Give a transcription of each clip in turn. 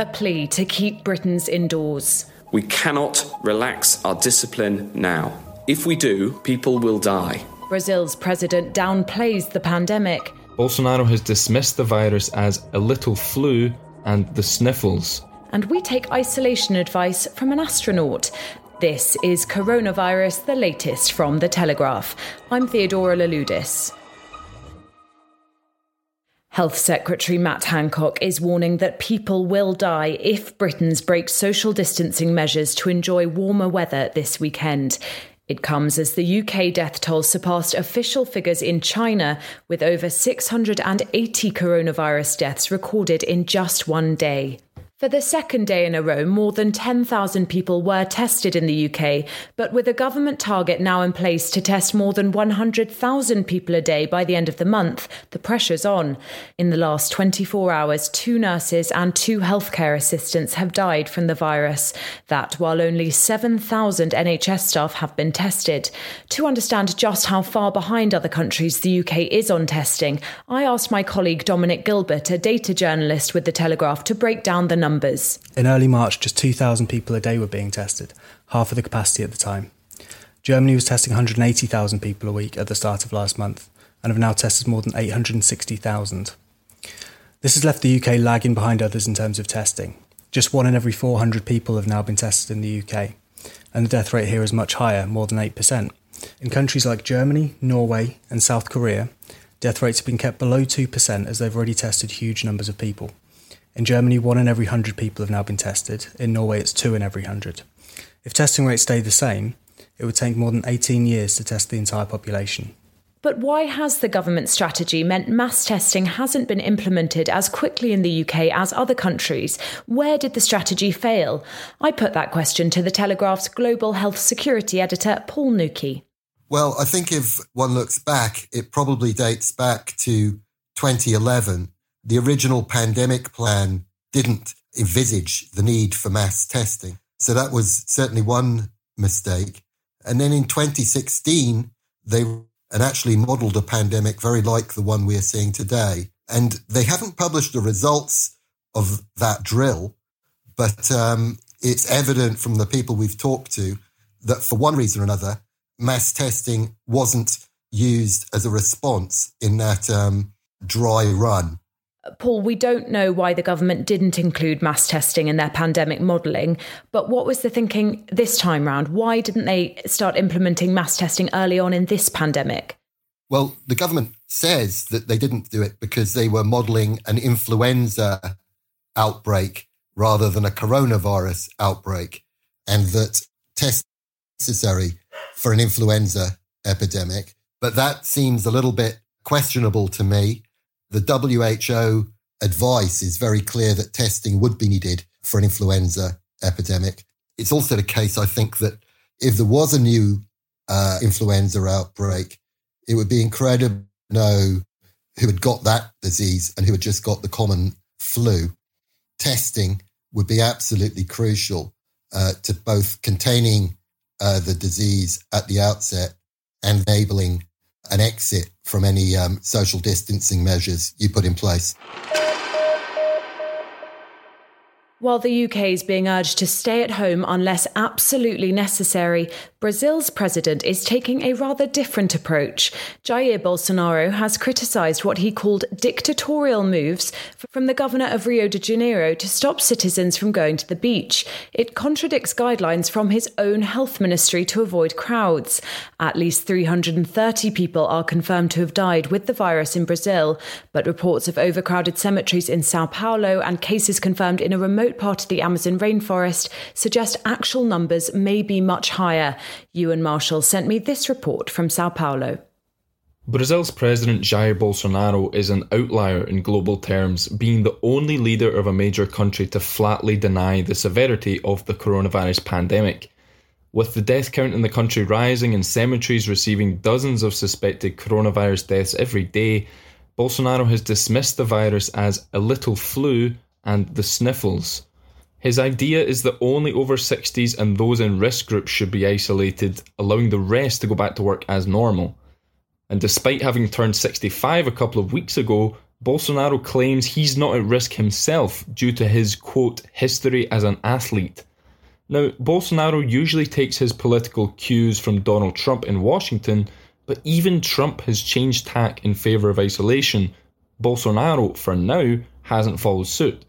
A plea to keep Britons indoors. We cannot relax our discipline now. If we do, people will die. Brazil's president downplays the pandemic. Bolsonaro has dismissed the virus as a little flu and the sniffles. And we take isolation advice from an astronaut. This is Coronavirus, the latest from The Telegraph. I'm Theodora Louloudis. Health Secretary Matt Hancock is warning that people will die if Britons break social distancing measures to enjoy warmer weather this weekend. It comes as the UK death toll surpassed official figures in China, with over 680 coronavirus deaths recorded in just one day. For the second day in a row, more than 10,000 people were tested in the UK, but with a government target now in place to test more than 100,000 people a day by the end of the month, the pressure's on. In the last 24 hours, two nurses and two healthcare assistants have died from the virus. That while only 7,000 NHS staff have been tested. To understand just how far behind other countries the UK is on testing, I asked my colleague Dominic Gilbert, a data journalist with The Telegraph, to break down the numbers numbers. In early March, just 2,000 people a day were being tested, half of the capacity at the time. Germany was testing 180,000 people a week at the start of last month and have now tested more than 860,000. This has left the UK lagging behind others in terms of testing. Just one in every 400 people have now been tested in the UK, and the death rate here is much higher, more than 8%. In countries like Germany, Norway, and South Korea, death rates have been kept below 2% as they've already tested huge numbers of people. In Germany, one in every 100 people have now been tested. In Norway, it's two in every 100. If testing rates stay the same, it would take more than 18 years to test the entire population. But why has the government strategy meant mass testing hasn't been implemented as quickly in the UK as other countries? Where did the strategy fail? I put that question to the Telegraph's global health security editor, Paul Nuki. Well, I think if one looks back, it probably dates back to 2011 the original pandemic plan didn't envisage the need for mass testing. So that was certainly one mistake. And then in 2016, they actually modeled a pandemic very like the one we're seeing today. And they haven't published the results of that drill, but um, it's evident from the people we've talked to that for one reason or another, mass testing wasn't used as a response in that um, dry run. Paul, we don't know why the government didn't include mass testing in their pandemic modelling, but what was the thinking this time round? Why didn't they start implementing mass testing early on in this pandemic? Well, the government says that they didn't do it because they were modelling an influenza outbreak rather than a coronavirus outbreak, and that tests necessary for an influenza epidemic. But that seems a little bit questionable to me the WHO advice is very clear that testing would be needed for an influenza epidemic. It's also the case, I think, that if there was a new uh, influenza outbreak, it would be incredible to know who had got that disease and who had just got the common flu. Testing would be absolutely crucial uh, to both containing uh, the disease at the outset and enabling an exit from any um, social distancing measures you put in place. While the UK is being urged to stay at home unless absolutely necessary, Brazil's president is taking a rather different approach. Jair Bolsonaro has criticised what he called dictatorial moves from the governor of Rio de Janeiro to stop citizens from going to the beach. It contradicts guidelines from his own health ministry to avoid crowds. At least 330 people are confirmed to have died with the virus in Brazil, but reports of overcrowded cemeteries in Sao Paulo and cases confirmed in a remote part of the Amazon rainforest suggest actual numbers may be much higher. Ewan Marshall sent me this report from Sao Paulo. Brazil's President Jair Bolsonaro is an outlier in global terms, being the only leader of a major country to flatly deny the severity of the coronavirus pandemic. With the death count in the country rising and cemeteries receiving dozens of suspected coronavirus deaths every day, Bolsonaro has dismissed the virus as a little flu and the sniffles. His idea is that only over 60s and those in risk groups should be isolated, allowing the rest to go back to work as normal. And despite having turned 65 a couple of weeks ago, Bolsonaro claims he's not at risk himself due to his quote history as an athlete. Now, Bolsonaro usually takes his political cues from Donald Trump in Washington, but even Trump has changed tack in favour of isolation. Bolsonaro, for now, hasn't followed suit.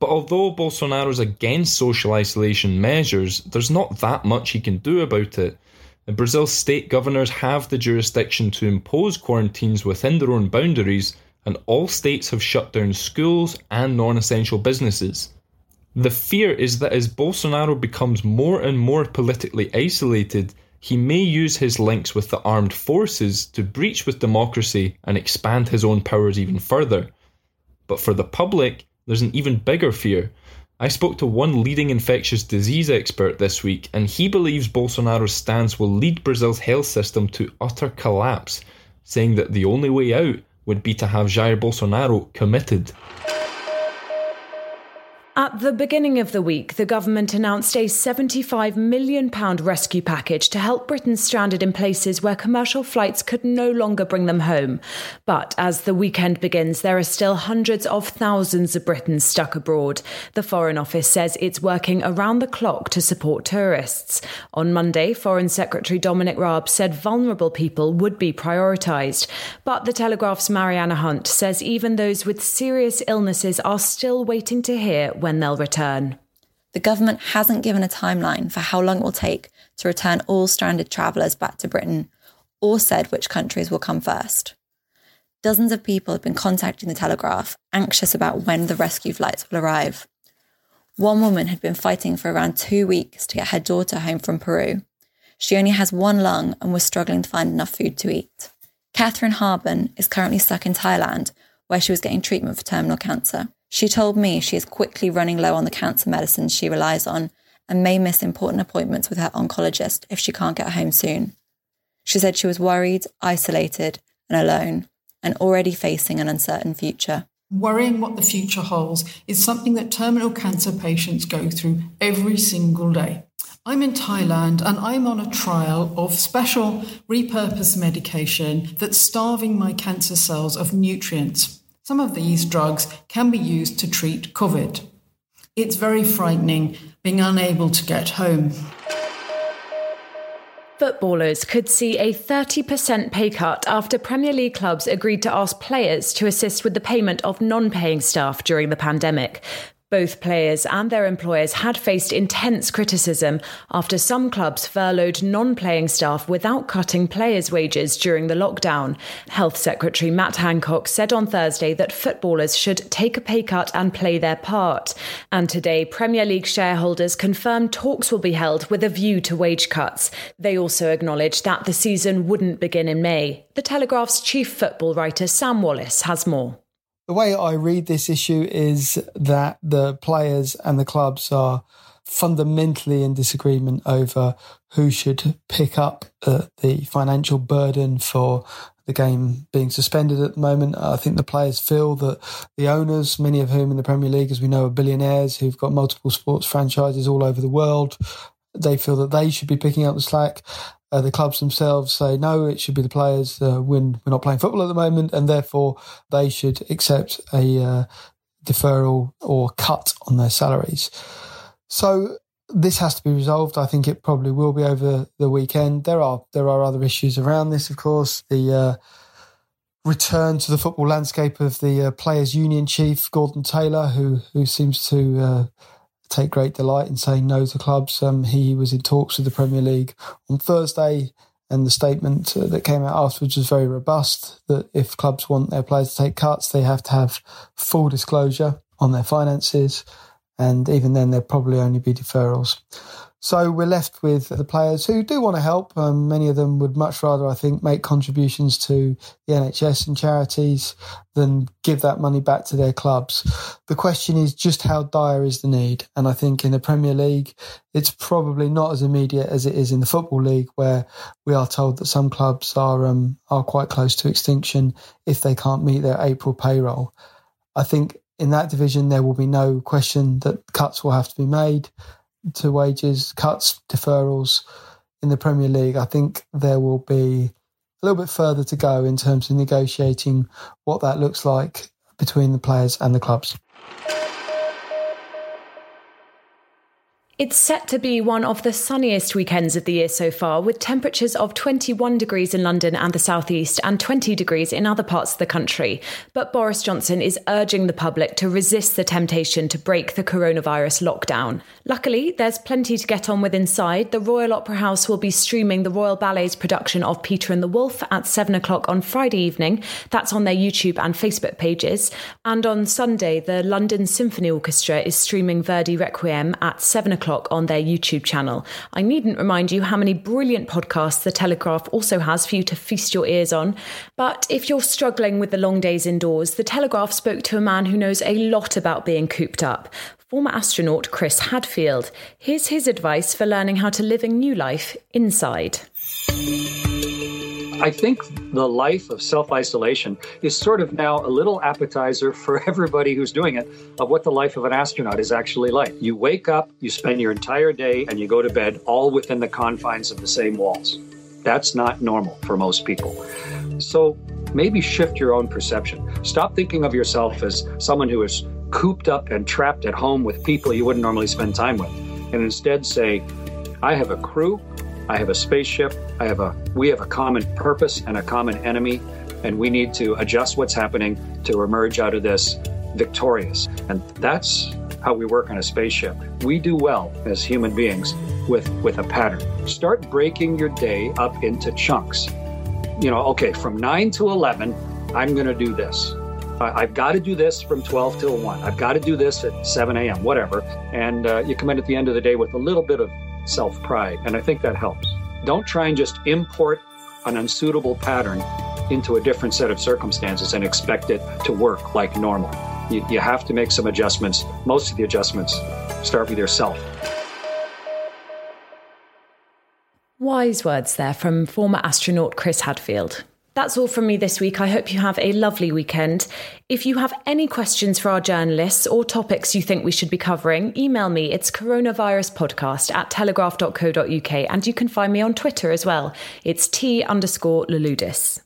But although Bolsonaro's against social isolation measures, there's not that much he can do about it. Brazil's state governors have the jurisdiction to impose quarantines within their own boundaries, and all states have shut down schools and non essential businesses. The fear is that as Bolsonaro becomes more and more politically isolated, he may use his links with the armed forces to breach with democracy and expand his own powers even further. But for the public, there's an even bigger fear. I spoke to one leading infectious disease expert this week, and he believes Bolsonaro's stance will lead Brazil's health system to utter collapse, saying that the only way out would be to have Jair Bolsonaro committed. At the beginning of the week, the government announced a £75 million rescue package to help Britons stranded in places where commercial flights could no longer bring them home. But as the weekend begins, there are still hundreds of thousands of Britons stuck abroad. The Foreign Office says it's working around the clock to support tourists. On Monday, Foreign Secretary Dominic Raab said vulnerable people would be prioritised. But The Telegraph's Mariana Hunt says even those with serious illnesses are still waiting to hear when they'll return. The government hasn't given a timeline for how long it will take to return all stranded travellers back to Britain or said which countries will come first. Dozens of people have been contacting the Telegraph, anxious about when the rescue flights will arrive. One woman had been fighting for around two weeks to get her daughter home from Peru. She only has one lung and was struggling to find enough food to eat. Catherine Harbin is currently stuck in Thailand, where she was getting treatment for terminal cancer. She told me she is quickly running low on the cancer medicines she relies on and may miss important appointments with her oncologist if she can't get home soon. She said she was worried, isolated, and alone, and already facing an uncertain future. Worrying what the future holds is something that terminal cancer patients go through every single day. I'm in Thailand and I'm on a trial of special repurposed medication that's starving my cancer cells of nutrients. Some of these drugs can be used to treat COVID. It's very frightening being unable to get home. Footballers could see a 30% pay cut after Premier League clubs agreed to ask players to assist with the payment of non paying staff during the pandemic. Both players and their employers had faced intense criticism after some clubs furloughed non playing staff without cutting players' wages during the lockdown. Health Secretary Matt Hancock said on Thursday that footballers should take a pay cut and play their part. And today, Premier League shareholders confirmed talks will be held with a view to wage cuts. They also acknowledged that the season wouldn't begin in May. The Telegraph's chief football writer Sam Wallace has more. The way I read this issue is that the players and the clubs are fundamentally in disagreement over who should pick up uh, the financial burden for the game being suspended at the moment. I think the players feel that the owners, many of whom in the Premier League, as we know, are billionaires who've got multiple sports franchises all over the world, they feel that they should be picking up the slack. Uh, the clubs themselves say no, it should be the players uh, when we're not playing football at the moment, and therefore they should accept a uh, deferral or cut on their salaries. So this has to be resolved. I think it probably will be over the weekend. There are there are other issues around this, of course. The uh, return to the football landscape of the uh, players' union chief Gordon Taylor, who who seems to uh, take great delight in saying no to clubs. Um, he was in talks with the Premier League on Thursday, and the statement uh, that came out afterwards was very robust. That if clubs want their players to take cuts, they have to have full disclosure on their finances and even then there'll probably only be deferrals. So we're left with the players who do want to help. Um, many of them would much rather, I think, make contributions to the NHS and charities than give that money back to their clubs. The question is just how dire is the need? And I think in the Premier League, it's probably not as immediate as it is in the Football League, where we are told that some clubs are um, are quite close to extinction if they can't meet their April payroll. I think in that division, there will be no question that cuts will have to be made to wages, cuts, deferrals. In the Premier League, I think there will be a little bit further to go in terms of negotiating what that looks like between the players and the clubs. It's set to be one of the sunniest weekends of the year so far, with temperatures of 21 degrees in London and the southeast and 20 degrees in other parts of the country. But Boris Johnson is urging the public to resist the temptation to break the coronavirus lockdown. Luckily, there's plenty to get on with inside. The Royal Opera House will be streaming the Royal Ballet's production of Peter and the Wolf at 7 o'clock on Friday evening. That's on their YouTube and Facebook pages. And on Sunday, the London Symphony Orchestra is streaming Verdi Requiem at 7 o'clock o'clock on their YouTube channel. I needn't remind you how many brilliant podcasts The Telegraph also has for you to feast your ears on. But if you're struggling with the long days indoors, The Telegraph spoke to a man who knows a lot about being cooped up. Former astronaut Chris Hadfield. Here's his advice for learning how to live a new life inside. I think the life of self isolation is sort of now a little appetizer for everybody who's doing it of what the life of an astronaut is actually like. You wake up, you spend your entire day, and you go to bed all within the confines of the same walls. That's not normal for most people. So maybe shift your own perception. Stop thinking of yourself as someone who is cooped up and trapped at home with people you wouldn't normally spend time with, and instead say, I have a crew I have a spaceship. I have a we have a common purpose and a common enemy, and we need to adjust what's happening to emerge out of this victorious. And that's how we work on a spaceship. We do well as human beings with with a pattern. Start breaking your day up into chunks. You know, okay, from 9 to 11, I'm going to do this. I've got to do this from 12 till 1. I've got to do this at 7 a.m., whatever. And uh, you come in at the end of the day with a little bit of self pride. And I think that helps. Don't try and just import an unsuitable pattern into a different set of circumstances and expect it to work like normal. You, you have to make some adjustments. Most of the adjustments start with yourself. Wise words there from former astronaut Chris Hadfield. That's all from me this week. I hope you have a lovely weekend. If you have any questions for our journalists or topics you think we should be covering, email me. It's coronaviruspodcast at telegraph.co.uk and you can find me on Twitter as well. It's T underscore Louloudis.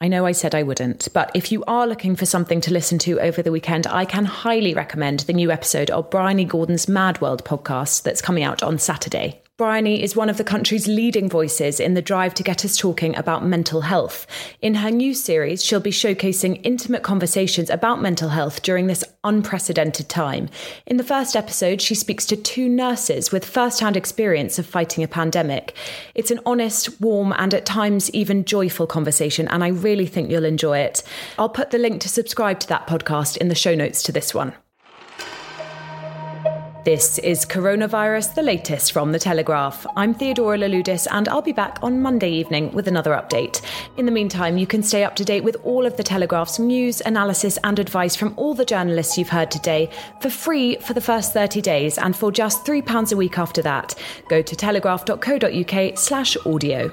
I know I said I wouldn't, but if you are looking for something to listen to over the weekend, I can highly recommend the new episode of Bryony Gordon's Mad World podcast that's coming out on Saturday. Bryony is one of the country's leading voices in the drive to get us talking about mental health. In her new series, she'll be showcasing intimate conversations about mental health during this unprecedented time. In the first episode, she speaks to two nurses with first hand experience of fighting a pandemic. It's an honest, warm, and at times even joyful conversation, and I really think you'll enjoy it. I'll put the link to subscribe to that podcast in the show notes to this one. This is Coronavirus, the latest from The Telegraph. I'm Theodora Louloudis, and I'll be back on Monday evening with another update. In the meantime, you can stay up to date with all of The Telegraph's news, analysis, and advice from all the journalists you've heard today for free for the first 30 days and for just £3 a week after that. Go to telegraph.co.uk slash audio.